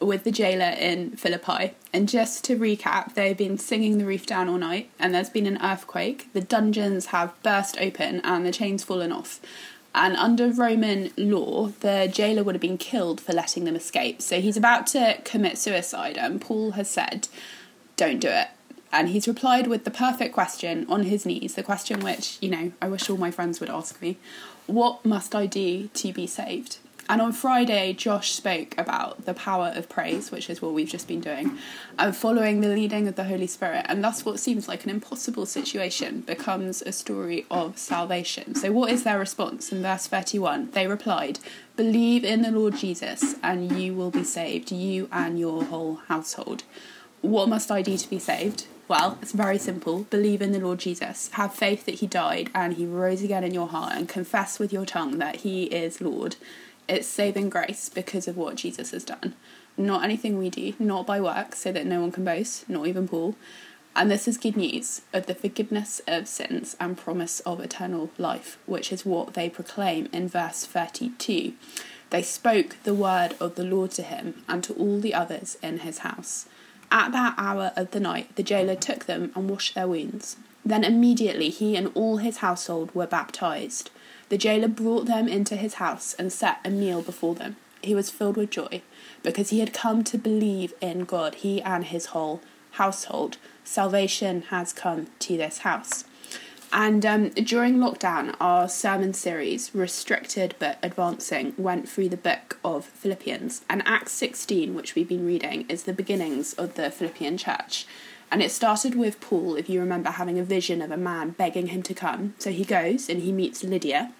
with the jailer in Philippi. And just to recap, they've been singing the roof down all night, and there's been an earthquake. The dungeons have burst open, and the chains fallen off. And under Roman law, the jailer would have been killed for letting them escape. So he's about to commit suicide, and Paul has said, Don't do it and he's replied with the perfect question on his knees the question which you know i wish all my friends would ask me what must i do to be saved and on friday josh spoke about the power of praise which is what we've just been doing and following the leading of the holy spirit and thus what seems like an impossible situation becomes a story of salvation so what is their response in verse 31 they replied believe in the lord jesus and you will be saved you and your whole household what must I do to be saved? Well, it's very simple. Believe in the Lord Jesus. Have faith that He died and He rose again in your heart and confess with your tongue that He is Lord. It's saving grace because of what Jesus has done. Not anything we do, not by works, so that no one can boast, not even Paul. And this is good news of the forgiveness of sins and promise of eternal life, which is what they proclaim in verse 32. They spoke the word of the Lord to him and to all the others in his house. At that hour of the night, the jailer took them and washed their wounds. Then immediately he and all his household were baptized. The jailer brought them into his house and set a meal before them. He was filled with joy because he had come to believe in God, he and his whole household. Salvation has come to this house. And um, during lockdown, our sermon series, Restricted but Advancing, went through the book of Philippians. And Acts 16, which we've been reading, is the beginnings of the Philippian church. And it started with Paul, if you remember, having a vision of a man begging him to come. So he goes and he meets Lydia.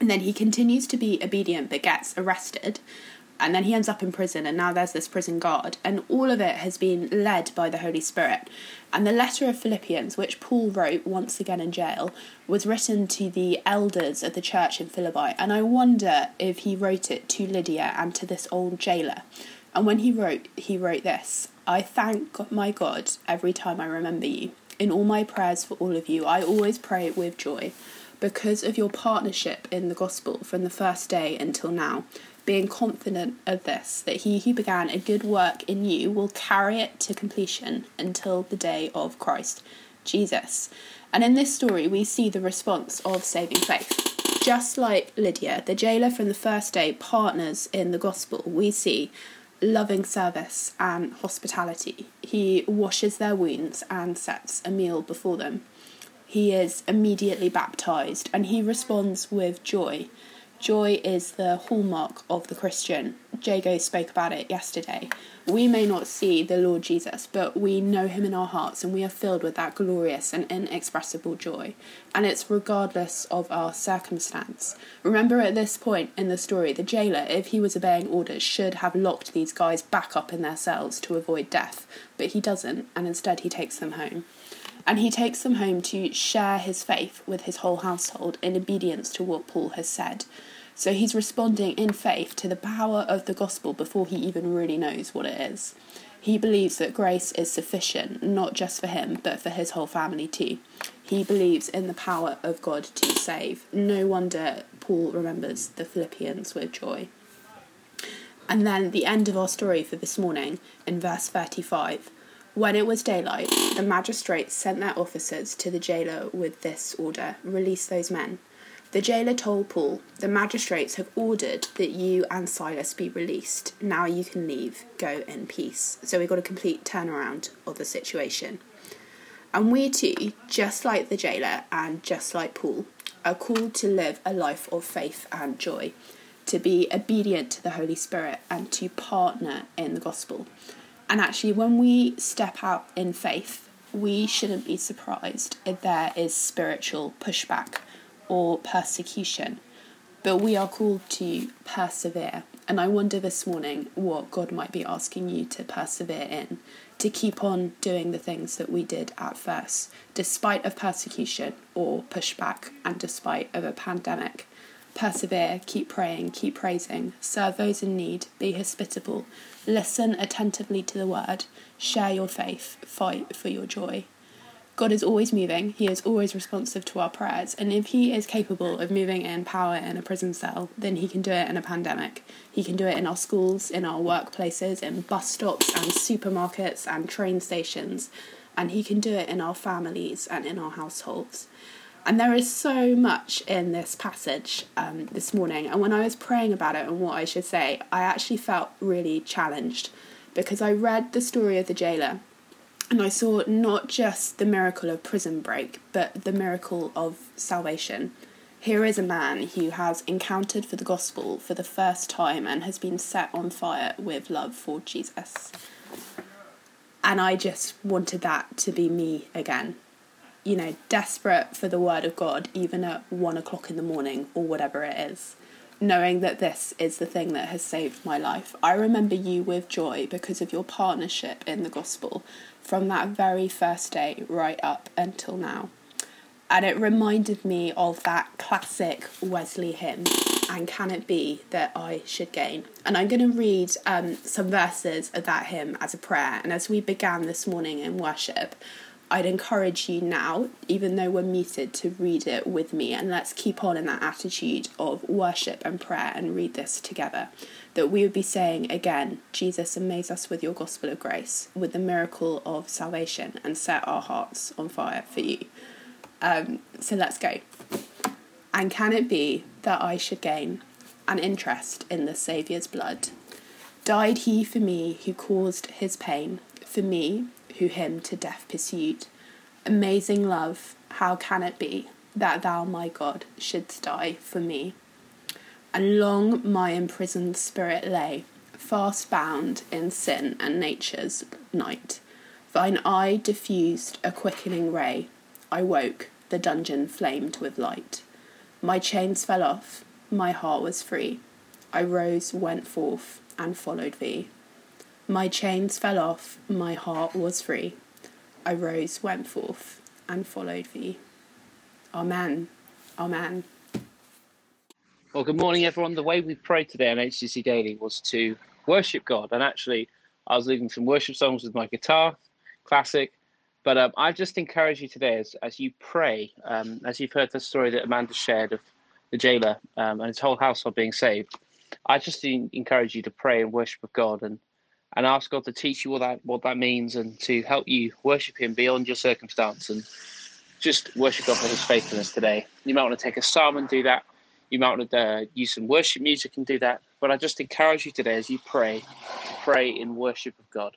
And then he continues to be obedient but gets arrested. And then he ends up in prison and now there's this prison guard. And all of it has been led by the holy spirit. And the letter of philippians which paul wrote once again in jail was written to the elders of the church in philippi. And i wonder if he wrote it to lydia and to this old jailer. And when he wrote he wrote this i thank my god every time i remember you. In all my prayers for all of you i always pray with joy because of your partnership in the gospel from the first day until now being confident of this, that he who began a good work in you will carry it to completion until the day of Christ Jesus. And in this story, we see the response of saving faith. Just like Lydia, the jailer from the first day partners in the gospel, we see loving service and hospitality. He washes their wounds and sets a meal before them. He is immediately baptized and he responds with joy Joy is the hallmark of the Christian. Jago spoke about it yesterday. We may not see the Lord Jesus, but we know him in our hearts and we are filled with that glorious and inexpressible joy. And it's regardless of our circumstance. Remember at this point in the story, the jailer, if he was obeying orders, should have locked these guys back up in their cells to avoid death, but he doesn't, and instead he takes them home and he takes them home to share his faith with his whole household in obedience to what Paul has said. So he's responding in faith to the power of the gospel before he even really knows what it is. He believes that grace is sufficient, not just for him, but for his whole family too. He believes in the power of God to save. No wonder Paul remembers the Philippians with joy. And then the end of our story for this morning in verse 35 when it was daylight, the magistrates sent their officers to the jailer with this order Release those men. The jailer told Paul, The magistrates have ordered that you and Silas be released. Now you can leave. Go in peace. So we got a complete turnaround of the situation. And we too, just like the jailer and just like Paul, are called to live a life of faith and joy, to be obedient to the Holy Spirit and to partner in the gospel. And actually, when we step out in faith, we shouldn't be surprised if there is spiritual pushback or persecution but we are called to persevere. And I wonder this morning what God might be asking you to persevere in, to keep on doing the things that we did at first, despite of persecution or pushback and despite of a pandemic. Persevere, keep praying, keep praising, serve those in need, be hospitable, listen attentively to the word, share your faith, fight for your joy. God is always moving, He is always responsive to our prayers, and if He is capable of moving in power in a prison cell, then He can do it in a pandemic. He can do it in our schools, in our workplaces, in bus stops and supermarkets and train stations, and He can do it in our families and in our households. And there is so much in this passage um, this morning, and when I was praying about it and what I should say, I actually felt really challenged because I read the story of the jailer and I saw not just the miracle of prison break, but the miracle of salvation. Here is a man who has encountered for the gospel for the first time and has been set on fire with love for Jesus. And I just wanted that to be me again. You know, desperate for the word of God, even at one o'clock in the morning or whatever it is knowing that this is the thing that has saved my life. I remember you with joy because of your partnership in the gospel from that very first day right up until now. And it reminded me of that classic Wesley hymn, And Can It Be That I Should Gain? And I'm going to read um, some verses of that hymn as a prayer. And as we began this morning in worship, I'd encourage you now, even though we're muted, to read it with me and let's keep on in that attitude of worship and prayer and read this together. That we would be saying again, Jesus, amaze us with your gospel of grace, with the miracle of salvation, and set our hearts on fire for you. Um, so let's go. And can it be that I should gain an interest in the Saviour's blood? Died he for me who caused his pain, for me who him to death pursued. Amazing love, how can it be that thou, my God, shouldst die for me? And long my imprisoned spirit lay, fast bound in sin and nature's night. Thine eye diffused a quickening ray. I woke, the dungeon flamed with light. My chains fell off, my heart was free. I rose, went forth, and followed thee. My chains fell off, my heart was free. I rose, went forth, and followed thee. Amen. Amen. Well, good morning, everyone. The way we prayed today on HTC Daily was to worship God. And actually, I was leading some worship songs with my guitar, classic. But um, I just encourage you today as, as you pray, um, as you've heard the story that Amanda shared of the jailer um, and his whole household being saved, I just encourage you to pray and worship of God and and ask God to teach you what that what that means and to help you worship Him beyond your circumstance and just worship God for His faithfulness today. You might want to take a psalm and do that. You might want to uh, use some worship music and do that. But I just encourage you today as you pray, pray in worship of God.